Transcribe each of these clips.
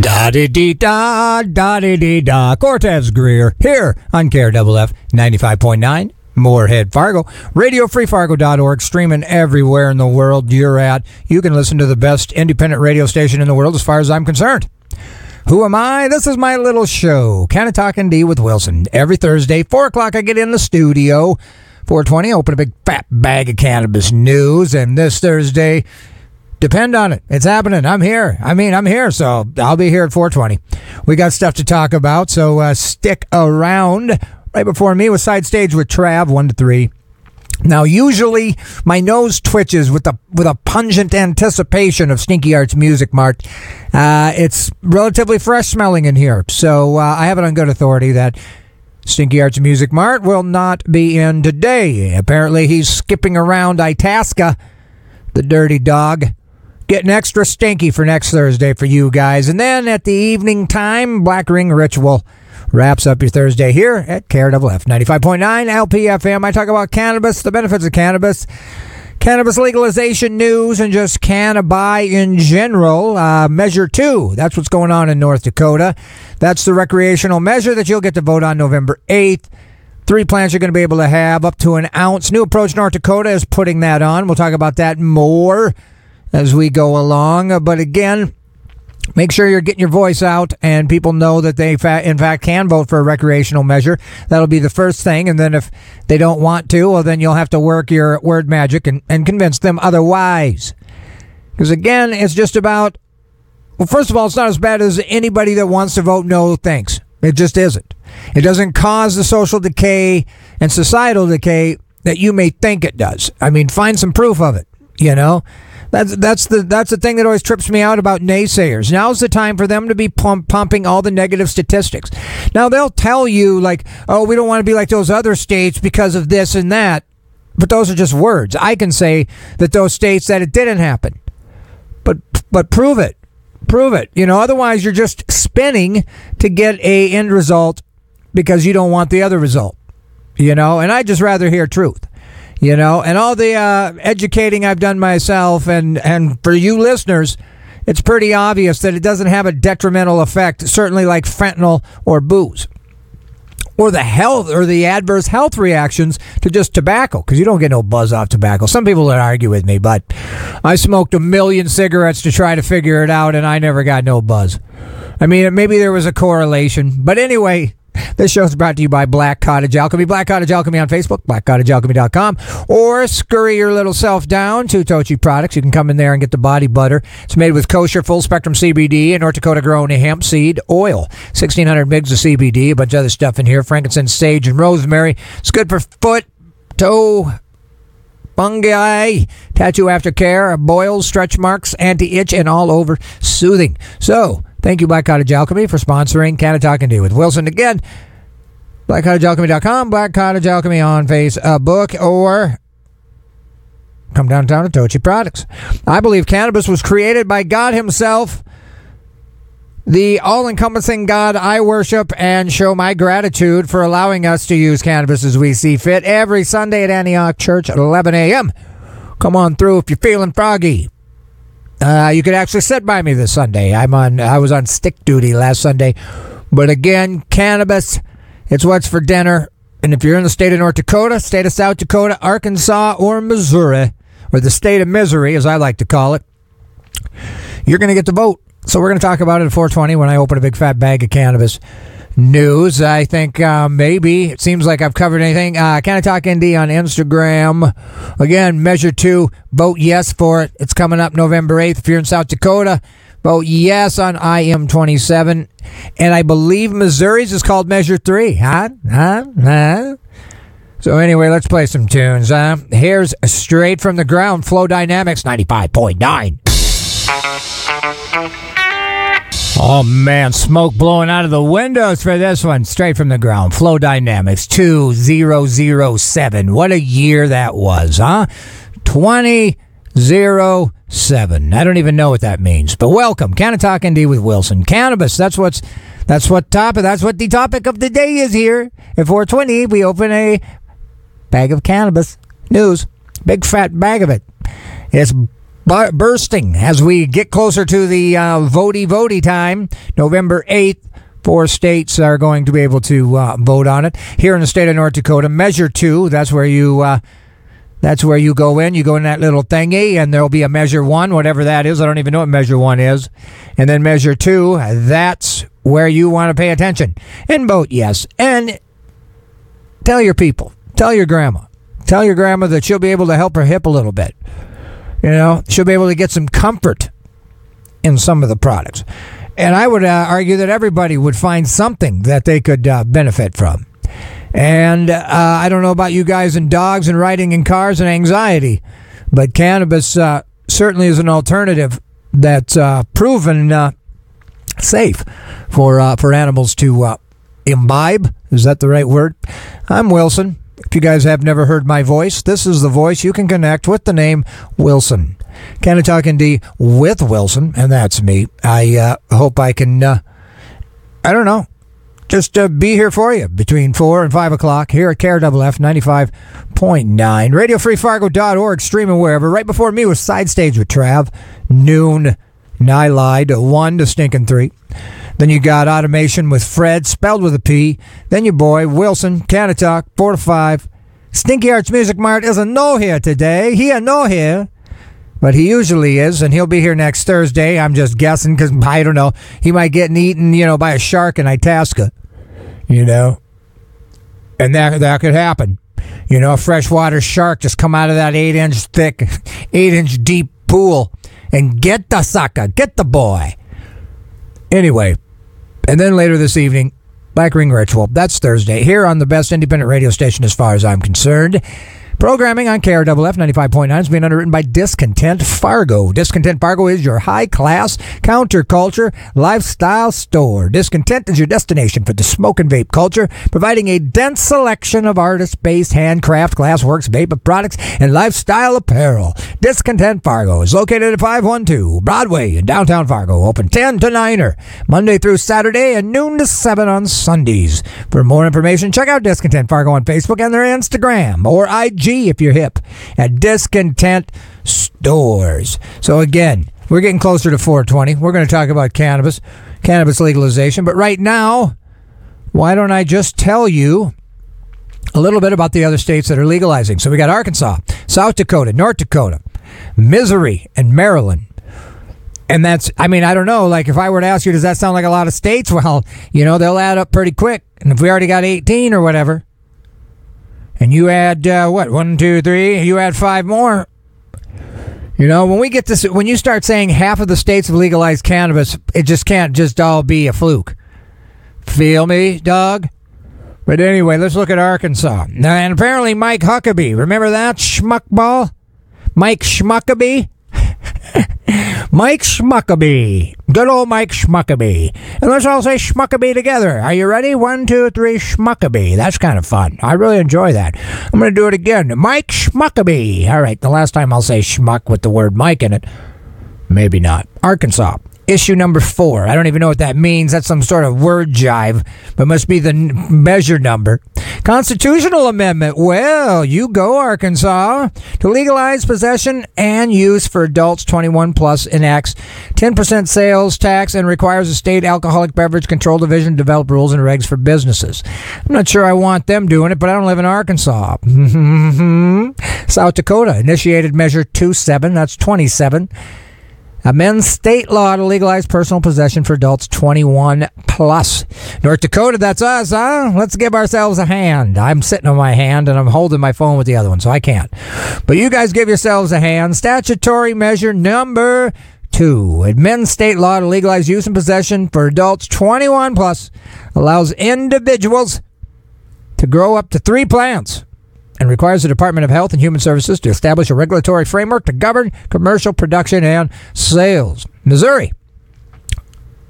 Da di dee da da di di da. Cortez Greer here on KRFF 95.9. Moorhead Fargo. RadioFreeFargo.org, streaming everywhere in the world you're at. You can listen to the best independent radio station in the world as far as I'm concerned. Who am I? This is my little show, Kind of Talking D with Wilson. Every Thursday, 4 o'clock, I get in the studio. 420, open a big fat bag of cannabis news. And this Thursday, depend on it. It's happening. I'm here. I mean, I'm here, so I'll be here at 420. We got stuff to talk about, so uh, stick around. Right before me was Side Stage with Trav, 1 to 3. Now, usually my nose twitches with a with a pungent anticipation of Stinky Arts Music Mart. Uh, it's relatively fresh smelling in here, so uh, I have it on good authority that Stinky Arts Music Mart will not be in today. Apparently, he's skipping around Itasca, the dirty dog. Getting extra stinky for next Thursday for you guys. And then at the evening time, Black Ring Ritual wraps up your Thursday here at KRFF 95.9 LPFM. I talk about cannabis, the benefits of cannabis, cannabis legalization news, and just cannabi in general. Uh, measure two, that's what's going on in North Dakota. That's the recreational measure that you'll get to vote on November 8th. Three plants you're going to be able to have up to an ounce. New Approach North Dakota is putting that on. We'll talk about that more as we go along. Uh, but again, make sure you're getting your voice out and people know that they, in fact, can vote for a recreational measure. That'll be the first thing. And then if they don't want to, well, then you'll have to work your word magic and, and convince them otherwise. Because again, it's just about, well, first of all, it's not as bad as anybody that wants to vote no thanks. It just isn't. It doesn't cause the social decay and societal decay that you may think it does. I mean, find some proof of it, you know? That's that's the that's the thing that always trips me out about naysayers. Now's the time for them to be pump, pumping all the negative statistics. Now they'll tell you like, "Oh, we don't want to be like those other states because of this and that." But those are just words. I can say that those states that it didn't happen. But but prove it. Prove it. You know, otherwise you're just spinning to get a end result because you don't want the other result. You know, and I just rather hear truth you know and all the uh, educating i've done myself and and for you listeners it's pretty obvious that it doesn't have a detrimental effect certainly like fentanyl or booze or the health or the adverse health reactions to just tobacco because you don't get no buzz off tobacco. Some people would argue with me but i smoked a million cigarettes to try to figure it out and i never got no buzz. I mean maybe there was a correlation but anyway this show is brought to you by Black Cottage Alchemy. Black Cottage Alchemy on Facebook, blackcottagealchemy.com, or scurry your little self down to Tochi Products. You can come in there and get the body butter. It's made with kosher full spectrum CBD and North Dakota grown hemp seed oil. 1600 mgs of CBD, a bunch of other stuff in here, frankincense, sage, and rosemary. It's good for foot, toe, fungi, tattoo aftercare, boils, stretch marks, anti itch, and all over soothing. So, Thank you, Black Cottage Alchemy, for sponsoring Canna Talk ND with Wilson. Again, blackcottagealchemy.com, Black Cottage Alchemy on Facebook, or come downtown to Tochi Products. I believe cannabis was created by God Himself, the all encompassing God I worship and show my gratitude for allowing us to use cannabis as we see fit every Sunday at Antioch Church at 11 a.m. Come on through if you're feeling froggy. Uh, you could actually sit by me this Sunday. I'm on. I was on stick duty last Sunday, but again, cannabis. It's what's for dinner. And if you're in the state of North Dakota, state of South Dakota, Arkansas, or Missouri, or the state of misery, as I like to call it, you're going to get to vote. So we're going to talk about it at 420 when I open a big fat bag of cannabis news. I think uh, maybe it seems like I've covered anything. Uh, Canna Talk ND on Instagram? Again, measure two, vote yes for it. It's coming up November 8th. If you're in South Dakota, vote yes on IM 27. And I believe Missouri's is called measure three. Huh? Huh? Huh? So anyway, let's play some tunes. Uh, here's straight from the ground, Flow Dynamics 95.9. Oh man, smoke blowing out of the windows for this one. Straight from the ground. Flow Dynamics 2007. What a year that was, huh? 2007. I don't even know what that means. But welcome. Canna Talk ND with Wilson. Cannabis. That's what's that's what topic that's what the topic of the day is here. At 420, we open a bag of cannabis news. Big fat bag of it. It's bu- bursting as we get closer to the uh, votey votey time, November 8th. Four states are going to be able to uh, vote on it. Here in the state of North Dakota, Measure 2, that's where you. Uh, that's where you go in. You go in that little thingy, and there'll be a measure one, whatever that is. I don't even know what measure one is. And then measure two, that's where you want to pay attention and vote yes. And tell your people, tell your grandma, tell your grandma that she'll be able to help her hip a little bit. You know, she'll be able to get some comfort in some of the products. And I would uh, argue that everybody would find something that they could uh, benefit from. And uh, I don't know about you guys and dogs and riding in cars and anxiety, but cannabis uh, certainly is an alternative that's uh, proven uh, safe for for animals to imbibe. Is that the right word? I'm Wilson. If you guys have never heard my voice, this is the voice you can connect with the name Wilson. Canna Talk ND with Wilson, and that's me. I uh, hope I can. Uh, I don't know just uh, be here for you between 4 and 5 o'clock here at KRFF 95.9. RadioFreeFargo.org, streaming wherever. Right before me was Side Stage with Trav, noon. I lied, 1 to stinking 3. Then you got Automation with Fred, spelled with a P. Then your boy, Wilson, Canna Talk, 4 to 5. Stinky Arts Music Mart isn't no here today. He a no here. But he usually is, and he'll be here next Thursday. I'm just guessing because I don't know. He might get eaten, you know, by a shark in Itasca you know, and that that could happen. You know, a freshwater shark just come out of that eight inch thick, eight inch deep pool and get the sucker, get the boy. Anyway, and then later this evening, Black Ring Ritual. That's Thursday here on the best independent radio station as far as I'm concerned. Programming on KRFF 95.9 is being underwritten by Discontent Fargo. Discontent Fargo is your high class counterculture lifestyle store. Discontent is your destination for the smoke and vape culture, providing a dense selection of artist based handcraft glassworks, vape products, and lifestyle apparel. Discontent Fargo is located at 512 Broadway in downtown Fargo, open 10 to 9er, Monday through Saturday, and noon to 7 on Sundays. For more information, check out Discontent Fargo on Facebook and their Instagram or IG if you're hip at Discontent Stores. So again, we're getting closer to 420. We're going to talk about cannabis, cannabis legalization. But right now, why don't I just tell you a little bit about the other states that are legalizing? So we got Arkansas, South Dakota, North Dakota, Missouri, and Maryland. And that's, I mean, I don't know. Like, if I were to ask you, does that sound like a lot of states? Well, you know, they'll add up pretty quick. And if we already got 18 or whatever, and you add uh, what one, two, three. You add five more. You know, when we get this, when you start saying half of the states have legalized cannabis, it just can't just all be a fluke. Feel me, dog? But anyway, let's look at Arkansas. And apparently Mike Huckabee, remember that schmuckball? Mike Schmuckabee? Mike Schmuckabee. Good old Mike Schmuckabee. And let's all say Schmuckabee together. Are you ready? One, two, three, Schmuckabee. That's kind of fun. I really enjoy that. I'm going to do it again. Mike Schmuckabee. All right, the last time I'll say schmuck with the word Mike in it. Maybe not. Arkansas. Issue number four. I don't even know what that means. That's some sort of word jive, but must be the n- measure number. Constitutional amendment. Well, you go, Arkansas. To legalize possession and use for adults 21 plus enacts 10% sales tax and requires the state alcoholic beverage control division develop rules and regs for businesses. I'm not sure I want them doing it, but I don't live in Arkansas. South Dakota initiated Measure 27. That's 27 amends state law to legalize personal possession for adults 21 plus. North Dakota, that's us, huh? Let's give ourselves a hand. I'm sitting on my hand and I'm holding my phone with the other one, so I can't. But you guys give yourselves a hand. Statutory measure number two. Amends state law to legalize use and possession for adults 21 plus. Allows individuals to grow up to three plants and requires the Department of Health and Human Services to establish a regulatory framework to govern commercial production and sales. Missouri,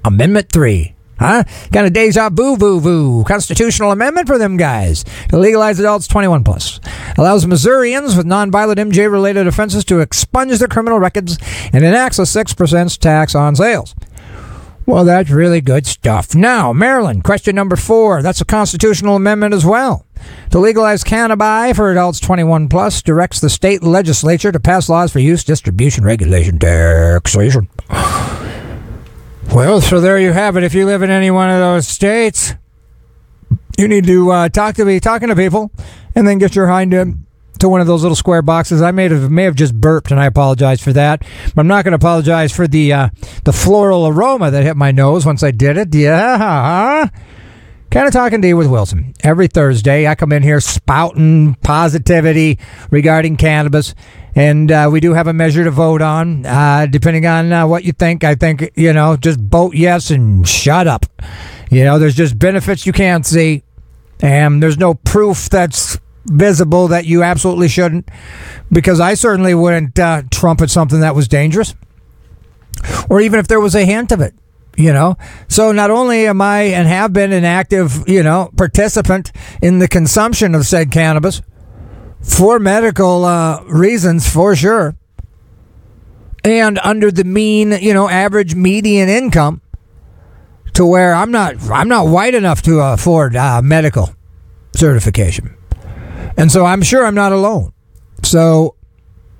Amendment 3. Huh? Kind of deja vu, vu, vu. Constitutional amendment for them guys to legalize adults 21 plus. Allows Missourians with nonviolent MJ related offenses to expunge their criminal records and enacts a 6% tax on sales. Well, that's really good stuff. Now, Maryland, question number four. That's a constitutional amendment as well. to legalize cannabis for adults 21 plus directs the state legislature to pass laws for use, distribution, regulation, taxation. Well, so there you have it. If you live in any one of those states, you need to uh, talk to me, talking to people, and then get your hind end to one of those little square boxes. I may have may have just burped, and I apologize for that. But I'm not going to apologize for the uh, the floral aroma that hit my nose once I did it. Yeah. Kind of talking to you with Wilson. Every Thursday, I come in here spouting positivity regarding cannabis. And uh, we do have a measure to vote on. Uh, depending on uh, what you think, I think, you know, just vote yes and shut up. You know, there's just benefits you can't see. And there's no proof that's visible that you absolutely shouldn't. Because I certainly wouldn't uh, trumpet something that was dangerous. Or even if there was a hint of it you know so not only am i and have been an active you know participant in the consumption of said cannabis for medical uh, reasons for sure and under the mean you know average median income to where i'm not i'm not white enough to afford uh, medical certification and so i'm sure i'm not alone so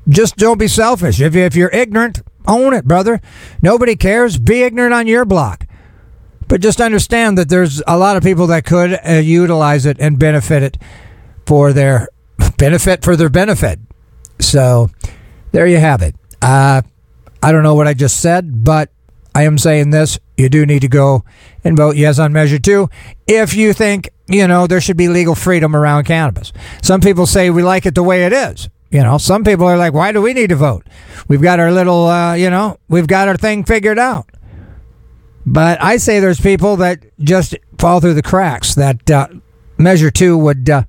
just don't be selfish if, if you're ignorant own it, brother. Nobody cares. Be ignorant on your block. But just understand that there's a lot of people that could uh, utilize it and benefit it for their benefit for their benefit. So there you have it. Uh, I don't know what I just said, but I am saying this. You do need to go and vote yes on Measure 2 if you think, you know, there should be legal freedom around cannabis. Some people say we like it the way it is. You know, some people are like, why do we need to vote? We've got our little, uh, you know, we've got our thing figured out. But I say there's people that just fall through the cracks. That uh, measure two would uh,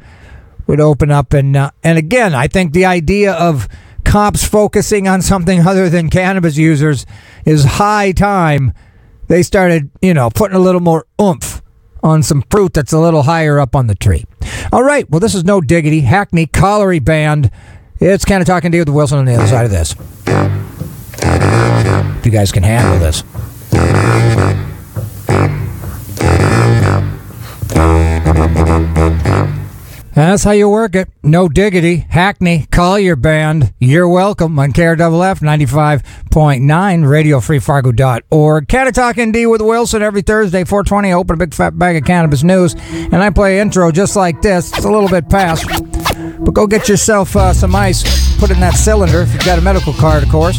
would open up, and uh, and again, I think the idea of cops focusing on something other than cannabis users is high time they started, you know, putting a little more oomph on some fruit that's a little higher up on the tree. All right, well, this is no diggity. Hackney Colliery Band it's kind of talking to you with Wilson on the other side of this. If you guys can handle this. That's how you work it. No diggity. Hackney, Colliery Band. You're welcome on KRFF 95.9, Radio Free radiofreefargo.org. Canna Talk ND with Wilson every Thursday, 420. Open a big fat bag of cannabis news. And I play intro just like this. It's a little bit past. But go get yourself uh, some ice. Put it in that cylinder if you've got a medical card, of course.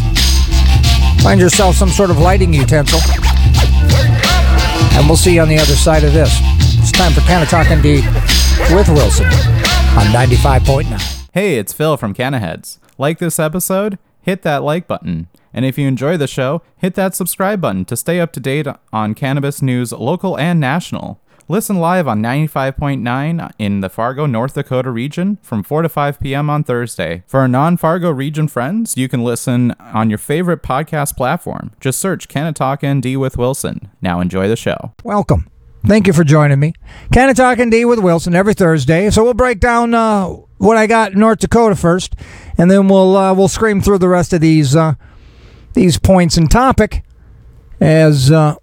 Find yourself some sort of lighting utensil. And we'll see you on the other side of this. It's time for Canna Talk with Wilson on 95.9. Hey, it's Phil from Cannaheads. Like this episode? Hit that like button. And if you enjoy the show, hit that subscribe button to stay up to date on cannabis news, local and national. Listen live on 95.9 in the Fargo, North Dakota region from 4 to 5 p.m. on Thursday. For our non Fargo region friends, you can listen on your favorite podcast platform. Just search Canna Talk ND with Wilson. Now enjoy the show. Welcome. Thank you for joining me. Canna Talk D with Wilson every Thursday. So we'll break down uh, what I got in North Dakota first, and then we'll uh, we'll scream through the rest of these uh, these points and topic as uh,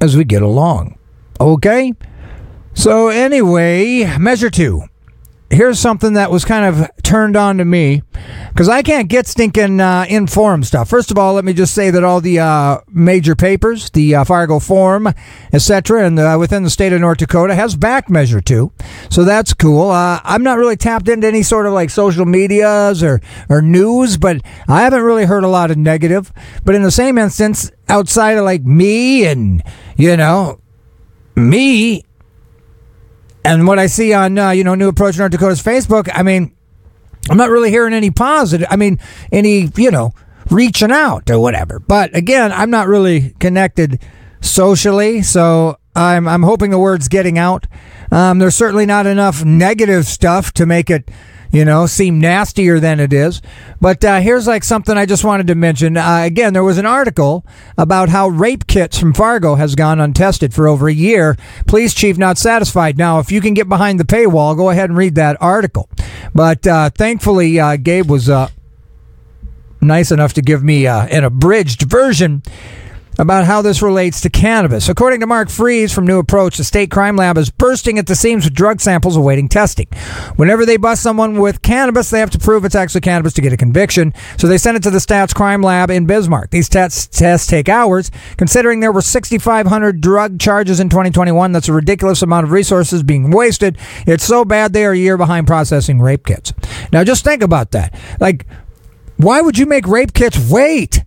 as we get along. Okay? So, anyway, measure two. Here's something that was kind of turned on to me because I can't get stinking uh, informed stuff. First of all, let me just say that all the uh, major papers, the uh, Fargo Forum, etc., and uh, within the state of North Dakota has back measure two, so that's cool. Uh, I'm not really tapped into any sort of like social medias or or news, but I haven't really heard a lot of negative. But in the same instance, outside of like me and you know me and what I see on uh, you know New Approach North Dakota's Facebook, I mean, I'm not really hearing any positive. I mean, any you know reaching out or whatever. But again, I'm not really connected socially, so I'm I'm hoping the word's getting out. Um, there's certainly not enough negative stuff to make it you know, seem nastier than it is. But uh, here's like something I just wanted to mention. Uh, again, there was an article about how rape kits from Fargo has gone untested for over a year. Police chief not satisfied. Now, if you can get behind the paywall, go ahead and read that article. But uh, thankfully, uh, Gabe was uh, nice enough to give me uh, an abridged version. About how this relates to cannabis. According to Mark Friese from New Approach, the state crime lab is bursting at the seams with drug samples awaiting testing. Whenever they bust someone with cannabis, they have to prove it's actually cannabis to get a conviction. So they send it to the stats crime lab in Bismarck. These tests, tests take hours. Considering there were 6,500 drug charges in 2021, that's a ridiculous amount of resources being wasted. It's so bad they are a year behind processing rape kits. Now just think about that. Like, why would you make rape kits wait?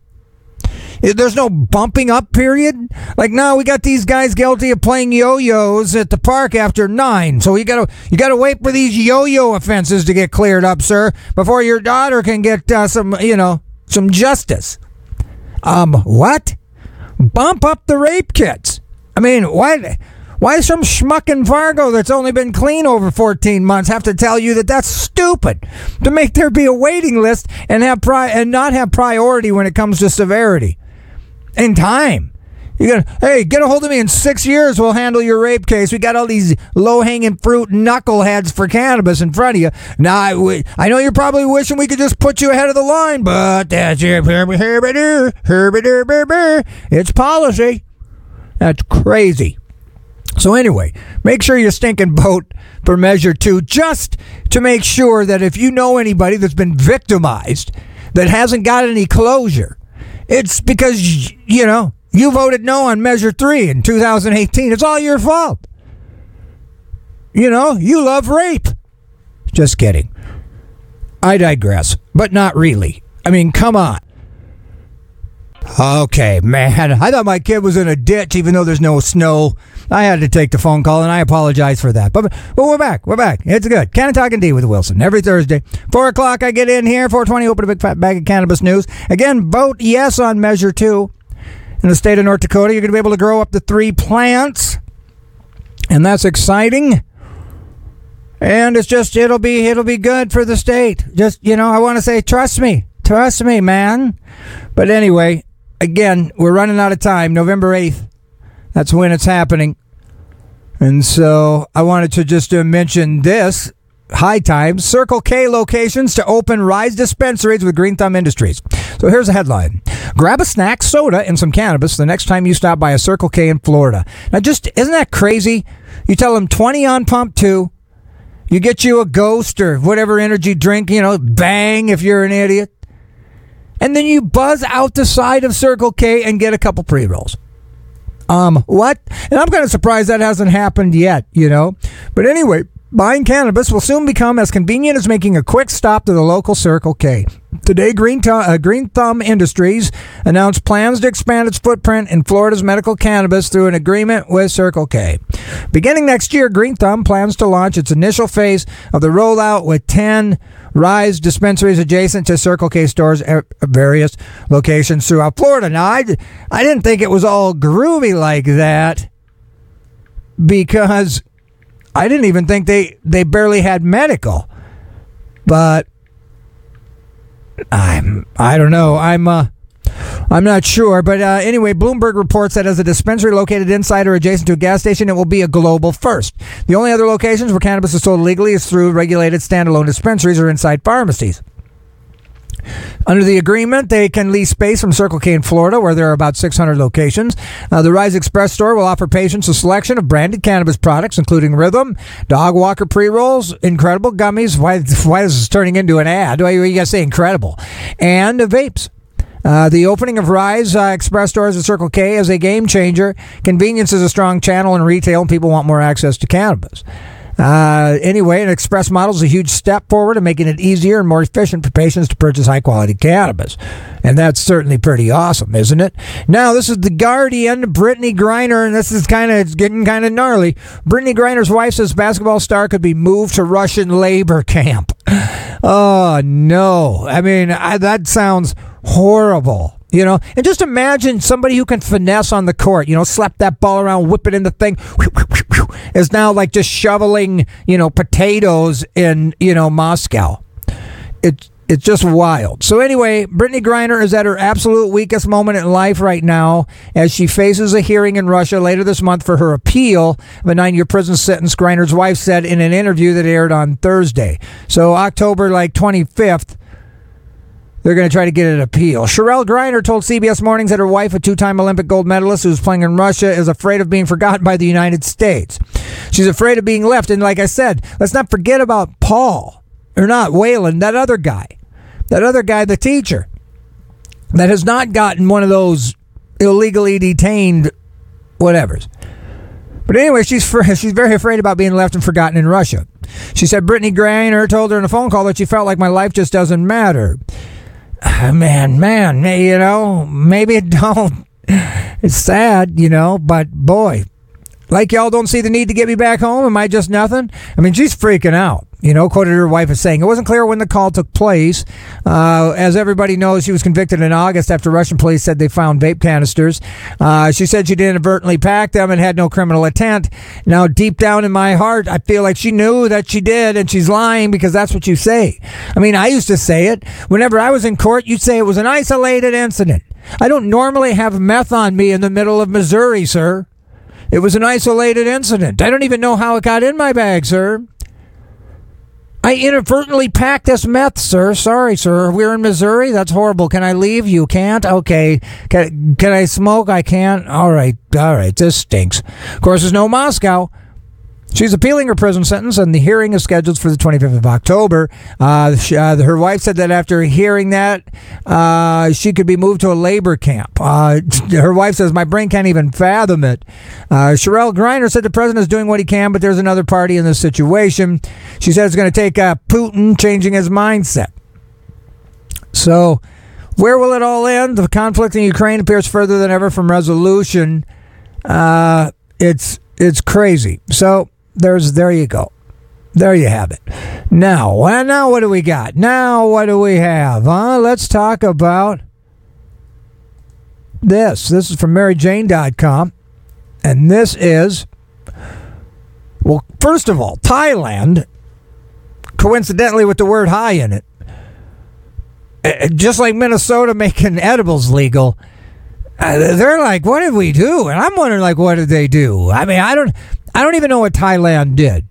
There's no bumping up period. Like now, we got these guys guilty of playing yo-yos at the park after nine. So you gotta you gotta wait for these yo-yo offenses to get cleared up, sir, before your daughter can get uh, some you know some justice. Um, what? Bump up the rape kits. I mean, why? Why some schmuck in Fargo that's only been clean over 14 months have to tell you that that's stupid to make there be a waiting list and have pri- and not have priority when it comes to severity? In time. You got hey, get a hold of me in six years. We'll handle your rape case. We got all these low hanging fruit knuckleheads for cannabis in front of you. Now I, I know you're probably wishing we could just put you ahead of the line, but that's it. It's policy. That's crazy. So anyway, make sure you stinking vote for Measure Two, just to make sure that if you know anybody that's been victimized that hasn't got any closure it's because, you know, you voted no on Measure 3 in 2018. It's all your fault. You know, you love rape. Just kidding. I digress, but not really. I mean, come on. Okay, man. I thought my kid was in a ditch even though there's no snow. I had to take the phone call and I apologize for that. But, but we're back. We're back. It's good. Canna Talking D with Wilson. Every Thursday. 4 o'clock I get in here. 420 open a big fat bag of cannabis news. Again, vote yes on Measure 2. In the state of North Dakota, you're going to be able to grow up to three plants. And that's exciting. And it's just it'll be it'll be good for the state. Just you know, I want to say trust me. Trust me, man. But anyway, again, we're running out of time. November 8th. That's when it's happening. And so I wanted to just uh, mention this. High times, Circle K locations to open Rise dispensaries with Green Thumb Industries. So here's a headline Grab a snack, soda, and some cannabis the next time you stop by a Circle K in Florida. Now, just isn't that crazy? You tell them 20 on pump two, you get you a ghost or whatever energy drink, you know, bang if you're an idiot and then you buzz out the side of Circle K and get a couple pre rolls. Um, what? And I'm kind of surprised that hasn't happened yet, you know? But anyway, buying cannabis will soon become as convenient as making a quick stop to the local Circle K. Today, Green, Th- uh, Green Thumb Industries announced plans to expand its footprint in Florida's medical cannabis through an agreement with Circle K. Beginning next year, Green Thumb plans to launch its initial phase of the rollout with 10 Rise dispensaries adjacent to Circle K stores at various locations throughout Florida. Now, I, I didn't think it was all groovy like that because I didn't even think they, they barely had medical. But I'm I don't know. I'm uh I'm not sure, but uh, anyway, Bloomberg reports that as a dispensary located inside or adjacent to a gas station, it will be a global first. The only other locations where cannabis is sold legally is through regulated standalone dispensaries or inside pharmacies. Under the agreement, they can lease space from Circle K in Florida, where there are about 600 locations. Uh, the Rise Express store will offer patients a selection of branded cannabis products, including Rhythm, Dog Walker pre rolls, incredible gummies. Why, why is this turning into an ad? Why you guys say incredible? And vapes. Uh, the opening of Rise uh, Express stores at Circle K is a game changer. Convenience is a strong channel in retail, and people want more access to cannabis. Uh, anyway, an express model is a huge step forward in making it easier and more efficient for patients to purchase high quality cannabis. And that's certainly pretty awesome, isn't it? Now, this is the Guardian, Brittney Griner, and this is kind of getting kind of gnarly. Brittney Griner's wife says basketball star could be moved to Russian labor camp. Oh, no. I mean, I, that sounds horrible. You know, and just imagine somebody who can finesse on the court, you know, slap that ball around, whip it in the thing, is now like just shoveling, you know, potatoes in, you know, Moscow. It's it's just wild. So anyway, Brittney Griner is at her absolute weakest moment in life right now as she faces a hearing in Russia later this month for her appeal of a nine-year prison sentence. Griner's wife said in an interview that aired on Thursday. So October like 25th they're going to try to get an appeal. Cherelle Griner told CBS Mornings that her wife, a two time Olympic gold medalist who's playing in Russia, is afraid of being forgotten by the United States. She's afraid of being left. And like I said, let's not forget about Paul, or not Whelan, that other guy. That other guy, the teacher, that has not gotten one of those illegally detained whatevers. But anyway, she's she's very afraid about being left and forgotten in Russia. She said Brittney Griner told her in a phone call that she felt like my life just doesn't matter. Man, man, you know, maybe it don't. It's sad, you know, but boy, like y'all don't see the need to get me back home? Am I just nothing? I mean, she's freaking out. You know, quoted her wife as saying, It wasn't clear when the call took place. Uh, as everybody knows, she was convicted in August after Russian police said they found vape canisters. Uh, she said she didn't inadvertently pack them and had no criminal intent. Now, deep down in my heart, I feel like she knew that she did and she's lying because that's what you say. I mean, I used to say it. Whenever I was in court, you'd say it was an isolated incident. I don't normally have meth on me in the middle of Missouri, sir. It was an isolated incident. I don't even know how it got in my bag, sir. I inadvertently packed this meth, sir. Sorry, sir. We're in Missouri. That's horrible. Can I leave? You can't? Okay. Can, can I smoke? I can't. All right. All right. This stinks. Of course, there's no Moscow. She's appealing her prison sentence, and the hearing is scheduled for the 25th of October. Uh, she, uh, her wife said that after hearing that, uh, she could be moved to a labor camp. Uh, her wife says, My brain can't even fathom it. Uh, Cherelle Griner said the president is doing what he can, but there's another party in this situation. She said it's going to take uh, Putin changing his mindset. So, where will it all end? The conflict in Ukraine appears further than ever from resolution. it's it's crazy. So there's there you go. There you have it. Now, well, now what do we got? Now what do we have? Huh? Let's talk about this. This is from MerryJane.com. And this is well, first of all, Thailand, coincidentally with the word high in it, eh, just like Minnesota making edibles legal, uh, they're like, "What did we do?" And I'm wondering, like, what did they do? I mean, I don't, I don't even know what Thailand did.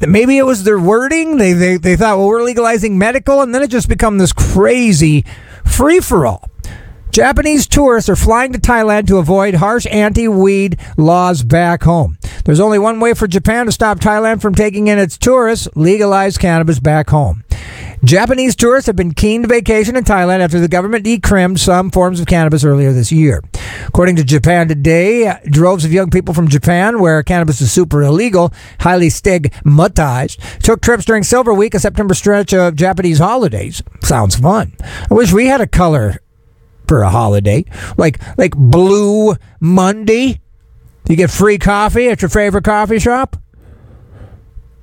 Maybe it was their wording. They they they thought, well, we're legalizing medical, and then it just become this crazy free for all. Japanese tourists are flying to Thailand to avoid harsh anti weed laws back home. There's only one way for Japan to stop Thailand from taking in its tourists legalize cannabis back home. Japanese tourists have been keen to vacation in Thailand after the government decrimmed some forms of cannabis earlier this year. According to Japan Today, droves of young people from Japan, where cannabis is super illegal, highly stigmatized, took trips during Silver Week, a September stretch of Japanese holidays. Sounds fun. I wish we had a color for a holiday, like like Blue Monday. You get free coffee at your favorite coffee shop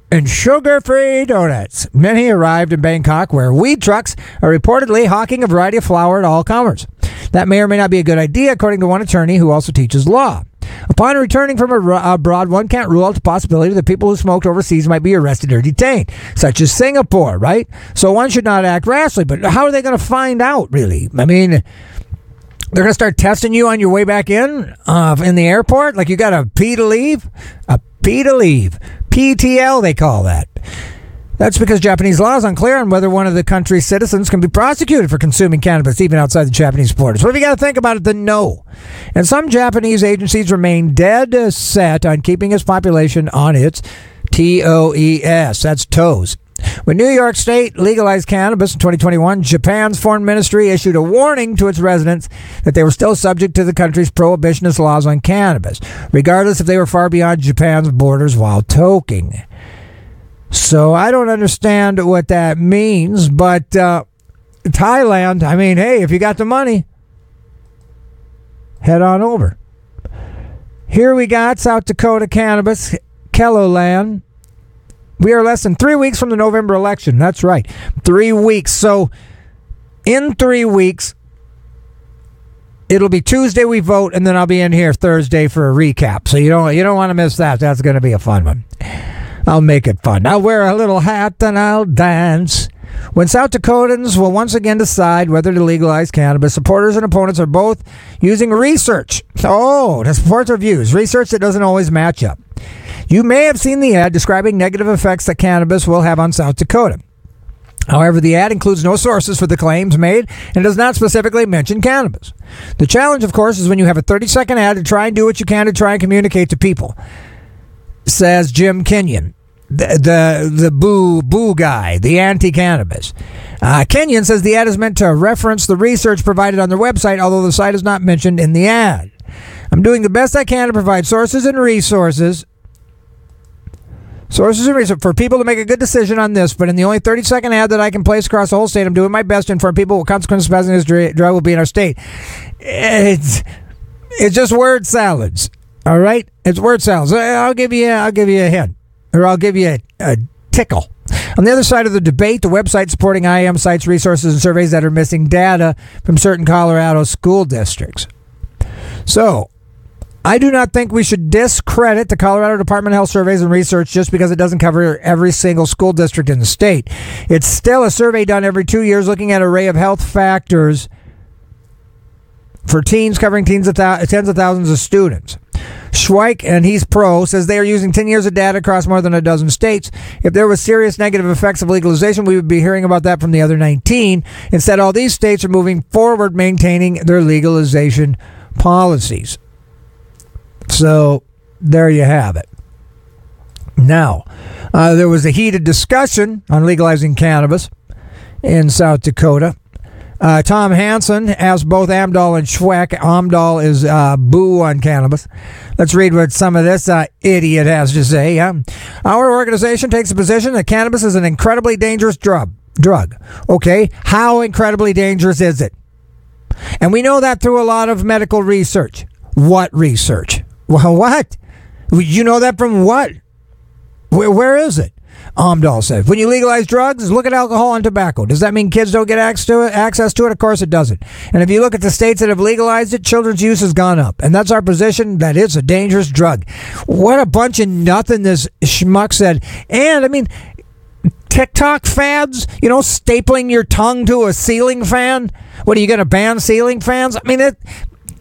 and sugar free donuts. Many arrived in Bangkok where weed trucks are reportedly hawking a variety of flower to all comers. That may or may not be a good idea, according to one attorney who also teaches law. Upon returning from abroad, one can't rule out the possibility that people who smoked overseas might be arrested or detained, such as Singapore, right? So one should not act rashly. But how are they going to find out, really? I mean, they're going to start testing you on your way back in uh, in the airport? Like you got a P to leave? A P to leave. PTL, they call that. That's because Japanese law is unclear on whether one of the country's citizens can be prosecuted for consuming cannabis even outside the Japanese borders. What have you got to think about it? Then no. And some Japanese agencies remain dead set on keeping its population on its TOES. That's toes. When New York State legalized cannabis in 2021, Japan's foreign ministry issued a warning to its residents that they were still subject to the country's prohibitionist laws on cannabis, regardless if they were far beyond Japan's borders while toking. So I don't understand what that means, but uh, Thailand, I mean, hey, if you got the money, head on over. Here we got South Dakota cannabis, KELOLAND we are less than three weeks from the November election. That's right. Three weeks. So, in three weeks, it'll be Tuesday we vote, and then I'll be in here Thursday for a recap. So you don't you don't want to miss that. That's going to be a fun one. I'll make it fun. I'll wear a little hat and I'll dance. When South Dakotans will once again decide whether to legalize cannabis, supporters and opponents are both using research. Oh, to support their views. Research that doesn't always match up. You may have seen the ad describing negative effects that cannabis will have on South Dakota. However, the ad includes no sources for the claims made and does not specifically mention cannabis. The challenge, of course, is when you have a 30 second ad to try and do what you can to try and communicate to people, says Jim Kinyon. The, the the boo boo guy, the anti cannabis. Uh, Kinyon says the ad is meant to reference the research provided on their website, although the site is not mentioned in the ad. I'm doing the best I can to provide sources and resources Sources and research for people to make a good decision on this, but in the only 30 second ad that I can place across the whole state, I'm doing my best to inform people what consequences of passing this drug will be in our state. It's it's just word salads, all right? It's word salads. I'll give you I'll give you a hint, or I'll give you a, a tickle. On the other side of the debate, the website supporting IAM cites resources and surveys that are missing data from certain Colorado school districts. So, I do not think we should discredit the Colorado Department of Health surveys and research just because it doesn't cover every single school district in the state. It's still a survey done every two years looking at an array of health factors for teens covering teens of th- tens of thousands of students. Schweich, and he's pro, says they are using 10 years of data across more than a dozen states. If there was serious negative effects of legalization, we would be hearing about that from the other 19. Instead, all these states are moving forward maintaining their legalization policies. So there you have it. Now, uh, there was a heated discussion on legalizing cannabis in South Dakota. Uh, Tom Hansen asked both Amdahl and Schweich. Amdahl is uh, boo on cannabis. Let's read what some of this uh, idiot has to say. Yeah? Our organization takes the position that cannabis is an incredibly dangerous drug. Drug. Okay, how incredibly dangerous is it? And we know that through a lot of medical research. What research? Well, what? You know that from what? Where, where is it? Amdahl said. When you legalize drugs, look at alcohol and tobacco. Does that mean kids don't get access to it? Access to it? Of course it doesn't. And if you look at the states that have legalized it, children's use has gone up. And that's our position that it's a dangerous drug. What a bunch of nothing this schmuck said. And I mean, TikTok fads, you know, stapling your tongue to a ceiling fan. What are you going to ban ceiling fans? I mean, it,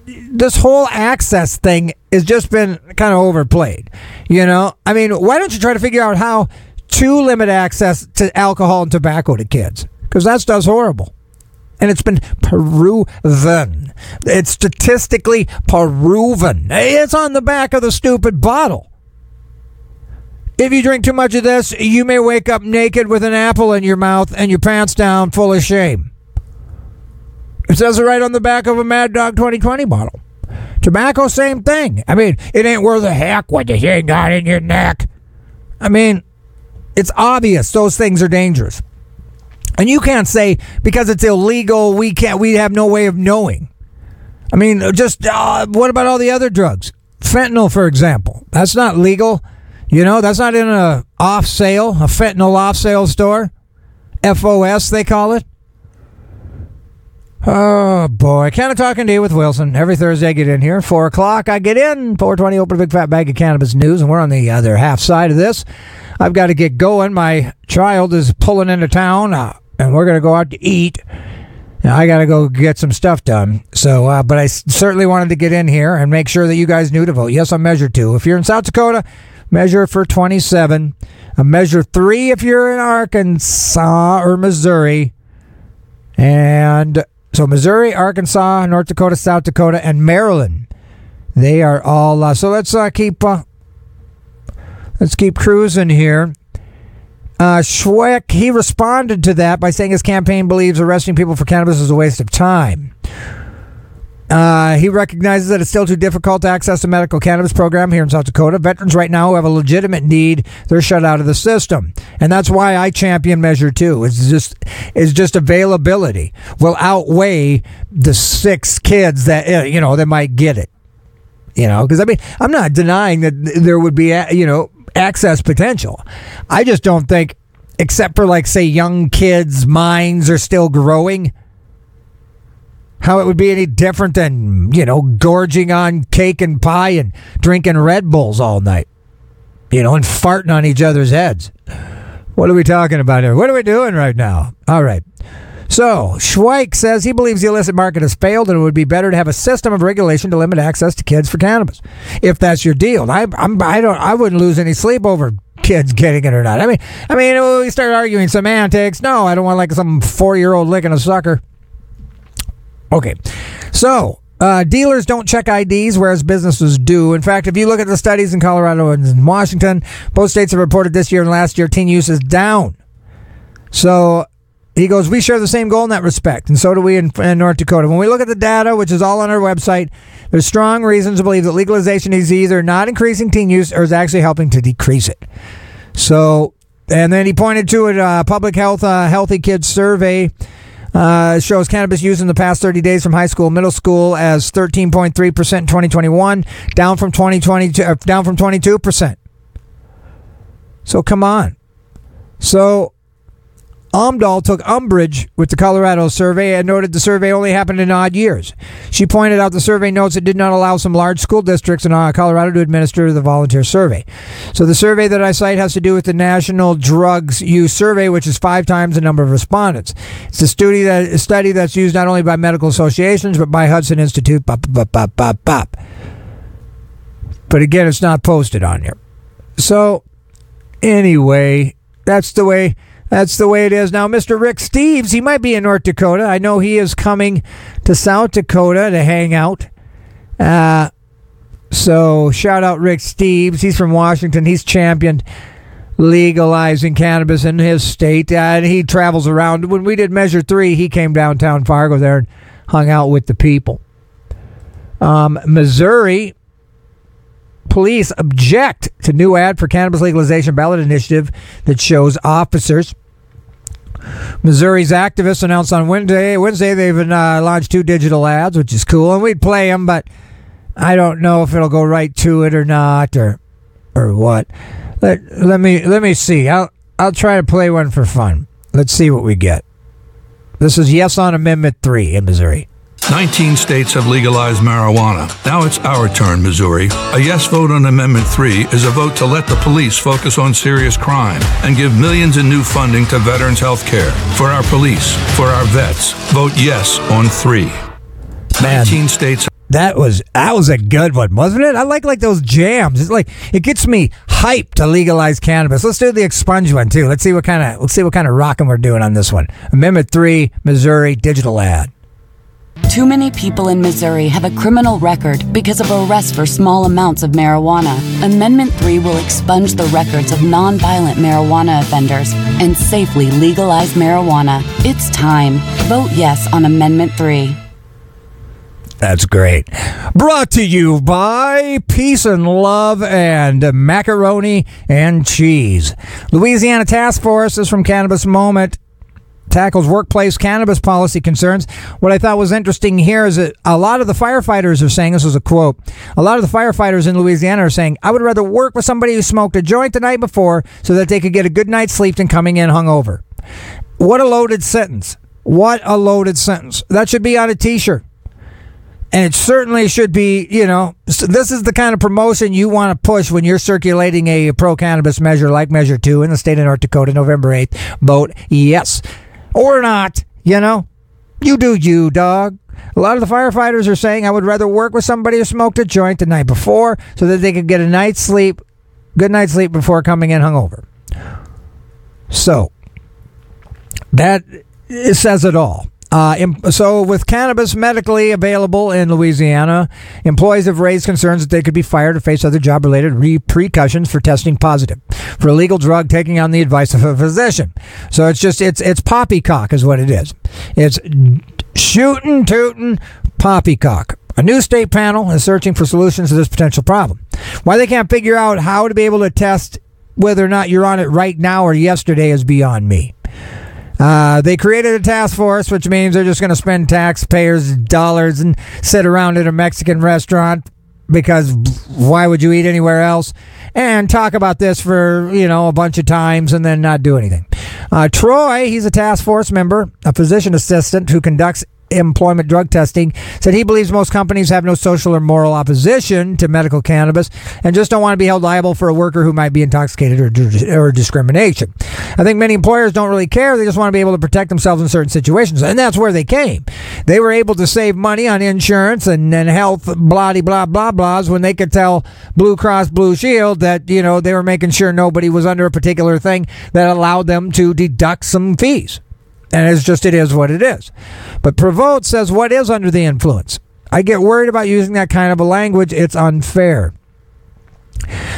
this whole access thing has just been kind of overplayed. You know, I mean, why don't you try to figure out how to limit access to alcohol and tobacco to kids? Because that stuff's horrible. And it's been proven. It's statistically proven. It's on the back of the stupid bottle. If you drink too much of this, you may wake up naked with an apple in your mouth and your pants down full of shame. It says it right on the back of a Mad Dog 2020 bottle. Tobacco, same thing. I mean, it ain't worth a heck what you ain't got in your neck. I mean, it's obvious those things are dangerous. And you can't say because it's illegal, we can't, we have no way of knowing. I mean, just uh, what about all the other drugs? Fentanyl, for example, that's not legal. You know, that's not in a off sale, a fentanyl off sale store. FOS, they call it. Oh boy, kind of talking to you with Wilson. Every Thursday I get in here, four o'clock. I get in, four twenty. Open a big fat bag of cannabis news, and we're on the other half side of this. I've got to get going. My child is pulling into town, uh, and we're gonna go out to eat. I got to go get some stuff done. So, uh, but I certainly wanted to get in here and make sure that you guys knew to vote. Yes, I'm measure two. If you're in South Dakota, measure for 27. A measure three if you're in Arkansas or Missouri. And so Missouri, Arkansas, North Dakota, South Dakota, and Maryland. They are all. Uh, so let's uh, keep. Uh, let's keep cruising here. Uh, Schweich, he responded to that by saying his campaign believes arresting people for cannabis is a waste of time. Uh, he recognizes that it's still too difficult to access a medical cannabis program here in South Dakota. Veterans right now who have a legitimate need, they're shut out of the system, and that's why I champion Measure Two. It's just it's just availability will outweigh the six kids that uh, you know that might get it. You know, because I mean, I'm not denying that there would be you know access potential. I just don't think, except for like say young kids' minds are still growing how it would be any different than, you know, gorging on cake and pie and drinking Red Bulls all night, you know, and farting on each other's heads. What are we talking about here? What are we doing right now? All right. So, Schweich says he believes the illicit market has failed and it would be better to have a system of regulation to limit access to kids for cannabis. If that's your deal. I, I'm, I don't, I wouldn't lose any sleep over kids getting it or not. I mean, I mean, we start arguing semantics. No, I don't want like some four year old licking a sucker. Okay, so uh, dealers don't check IDs, whereas businesses do. In fact, if you look at the studies in Colorado and in Washington, both states have reported this year and last year teen use is down. So he goes, we share the same goal in that respect, and so do we in, in, North Dakota. When we look at the data, which is all on our website, there's strong reasons to believe that legalization is either not increasing teen use or is actually helping to decrease it. So, and then he pointed to a uh, public health uh, healthy kids survey. Uh, shows cannabis use in the past 30 days from high school, middle school as 13.3% in 2021, down from 2020, uh, down from 22%. So come on. So Omdahl took umbrage with the Colorado survey and noted the survey only happened in odd years. She pointed out the survey notes it did not allow some large school districts in uh, Colorado to administer the volunteer survey. So the survey that I cite has to do with the National Drugs Use Survey, which is five times the number of respondents. It's a study that a study that's used not only by medical associations but by Hudson Institute. Bop, bop, bop, bop, bop. But again, it's not posted on here. So anyway, that's the way that's the way it is. Now, Mr. Rick Steves, he might be in North Dakota. I know he is coming to South Dakota to hang out. Uh, so, shout out Rick Steves. He's from Washington. He's championed legalizing cannabis in his state. Uh, and he travels around. When we did Measure 3, he came downtown Fargo there and hung out with the people. Um, Missouri police object to new ad for cannabis legalization ballot initiative that shows officers. Missouri's activists announced on Wednesday. Wednesday they've uh, launched two digital ads, which is cool, and we'd play them, but I don't know if it'll go right to it or not, or or what. Let let me let me see. I'll I'll try to play one for fun. Let's see what we get. This is yes on Amendment three in Missouri. 19 states have legalized marijuana. Now it's our turn, Missouri. A yes vote on Amendment 3 is a vote to let the police focus on serious crime and give millions in new funding to veterans' health care. For our police, for our vets, vote yes on 3. Man. 19 states That was that was a good one, wasn't it? I like like those jams. It's like it gets me hyped to legalize cannabis. Let's do the expunge one too. Let's see what kind of let's see what kind of rocking we're doing on this one. Amendment three, Missouri digital ad. Too many people in Missouri have a criminal record because of arrests for small amounts of marijuana. Amendment 3 will expunge the records of nonviolent marijuana offenders and safely legalize marijuana. It's time. Vote yes on Amendment 3. That's great. Brought to you by Peace and Love and Macaroni and Cheese. Louisiana Task Force is from Cannabis Moment tackles workplace cannabis policy concerns. What I thought was interesting here is that a lot of the firefighters are saying this is a quote. A lot of the firefighters in Louisiana are saying, "I would rather work with somebody who smoked a joint the night before so that they could get a good night's sleep than coming in hungover." What a loaded sentence. What a loaded sentence. That should be on a t-shirt. And it certainly should be, you know, this is the kind of promotion you want to push when you're circulating a pro cannabis measure like Measure 2 in the state of North Dakota, November 8th. Vote yes or not, you know? You do you, dog. A lot of the firefighters are saying I would rather work with somebody who smoked a joint the night before so that they could get a night's sleep, good night's sleep before coming in hungover. So, that says it all. Uh, so, with cannabis medically available in Louisiana, employees have raised concerns that they could be fired or face other job related repercussions for testing positive for a legal drug taking on the advice of a physician. So, it's just, it's, it's poppycock, is what it is. It's shooting, tooting, poppycock. A new state panel is searching for solutions to this potential problem. Why they can't figure out how to be able to test whether or not you're on it right now or yesterday is beyond me. Uh, they created a task force, which means they're just going to spend taxpayers' dollars and sit around at a Mexican restaurant because why would you eat anywhere else? And talk about this for, you know, a bunch of times and then not do anything. Uh, Troy, he's a task force member, a physician assistant who conducts employment drug testing said he believes most companies have no social or moral opposition to medical cannabis and just don't want to be held liable for a worker who might be intoxicated or, or discrimination. I think many employers don't really care. They just want to be able to protect themselves in certain situations. And that's where they came. They were able to save money on insurance and, and health, blah, blah, blah, blahs when they could tell Blue Cross Blue Shield that, you know, they were making sure nobody was under a particular thing that allowed them to deduct some fees. And it's just, it is what it is. But Prevost says, what is under the influence? I get worried about using that kind of a language. It's unfair.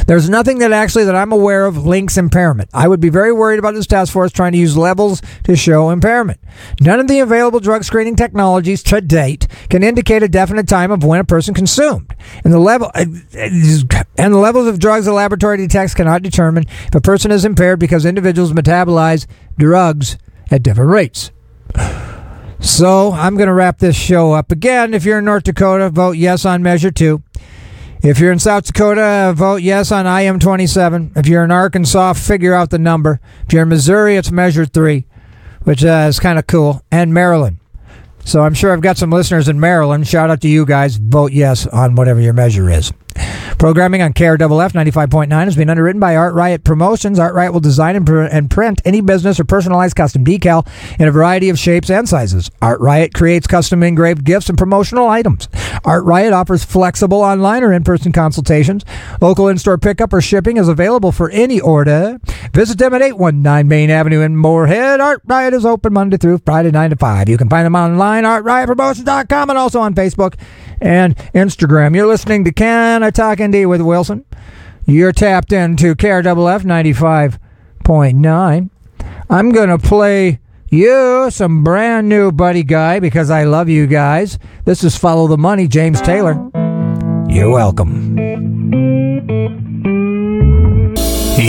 There's nothing that actually that I'm aware of links impairment. I would be very worried about this task force trying to use levels to show impairment. None of the available drug screening technologies to date can indicate a definite time of when a person consumed. And the level uh, and the levels of drugs the laboratory detects cannot determine if a person is impaired because individuals metabolize drugs at different rates. So I'm going to wrap this show up again. If you're in North Dakota, vote yes on Measure 2. If you're in South Dakota, vote yes on IM 27. If you're in Arkansas, figure out the number. If you're in Missouri, it's Measure 3, which uh, is kind of cool. And Maryland. So I'm sure I've got some listeners in Maryland. Shout out to you guys. Vote yes on whatever your measure is. Programming on KRFF 95.9 has been underwritten by Art Riot Promotions. Art Riot will design and, pr- and print any business or personalized custom decal in a variety of shapes and sizes. Art Riot creates custom engraved gifts and promotional items. Art Riot offers flexible online or in person consultations. Local in store pickup or shipping is available for any order. Visit them at 819 Main Avenue in Moorhead. Art Riot is open Monday through Friday, 9 to 5. You can find them online, artriotpromotions.com, and also on Facebook and Instagram. You're listening to Canna Talk ND with Wilson? You're tapped into KRFF 95.9. I'm going to play you some brand new Buddy Guy because I love you guys. This is Follow the Money, James Taylor. You're welcome.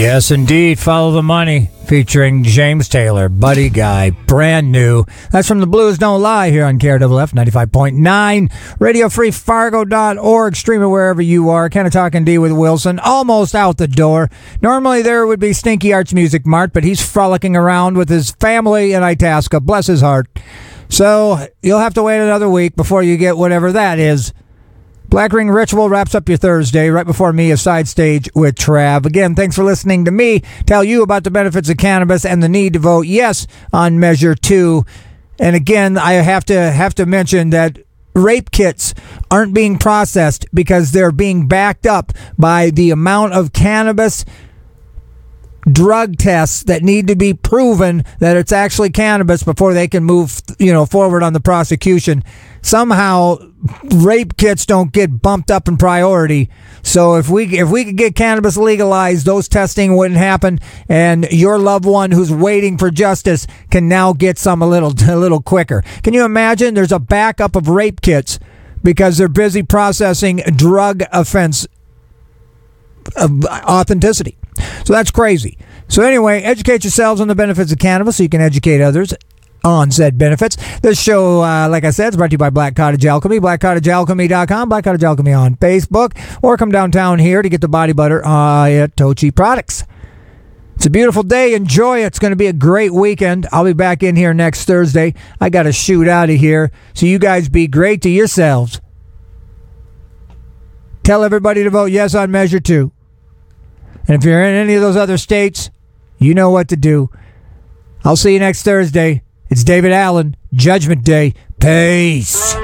Yes, indeed. Follow the Money featuring James Taylor, Buddy Guy, brand new. That's from the Blues Don't Lie here on KRFF 95.9, Radio Free radiofreefargo.org. Stream it wherever you are. Canna Talk ND with Wilson, almost out the door. Normally there would be Stinky Arts Music Mart, but he's frolicking around with his family in Itasca. Bless his heart. So you'll have to wait another week before you get whatever that is. Black Ring Ritual wraps up your Thursday. Right before me, a side stage with Trav. Again, thanks for listening to me tell you about the benefits of cannabis and the need to vote yes on Measure 2. And again, I have to have to mention that rape kits aren't being processed because they're being backed up by the amount of cannabis drug tests that need to be proven that it's actually cannabis before they can move you know forward on the prosecution. Somehow rape kits don't get bumped up in priority. So if we if we could get cannabis legalized those testing wouldn't happen. And your loved one who's waiting for justice can now get some a little a little quicker. Can you imagine? There's a backup of rape kits because they're busy processing drug offense of authenticity so that's crazy. So anyway, educate yourselves on the benefits of cannabis so you can educate others on said benefits. This show, uh, like I said, is brought to you by Black Cottage Alchemy, blackcottagealchemy.com, Black Cottage Alchemy on Facebook, or come downtown here to get the body butter uh, at Tochi Products. It's a beautiful day. Enjoy it. It's going to be a great weekend. I'll be back in here next Thursday. I got to shoot out of here. So you guys be great to yourselves. Tell everybody to vote yes on Measure 2. And if you're in any of those other states, you know what to do. I'll see you next Thursday. It's David Allen, Judgment Day. Peace.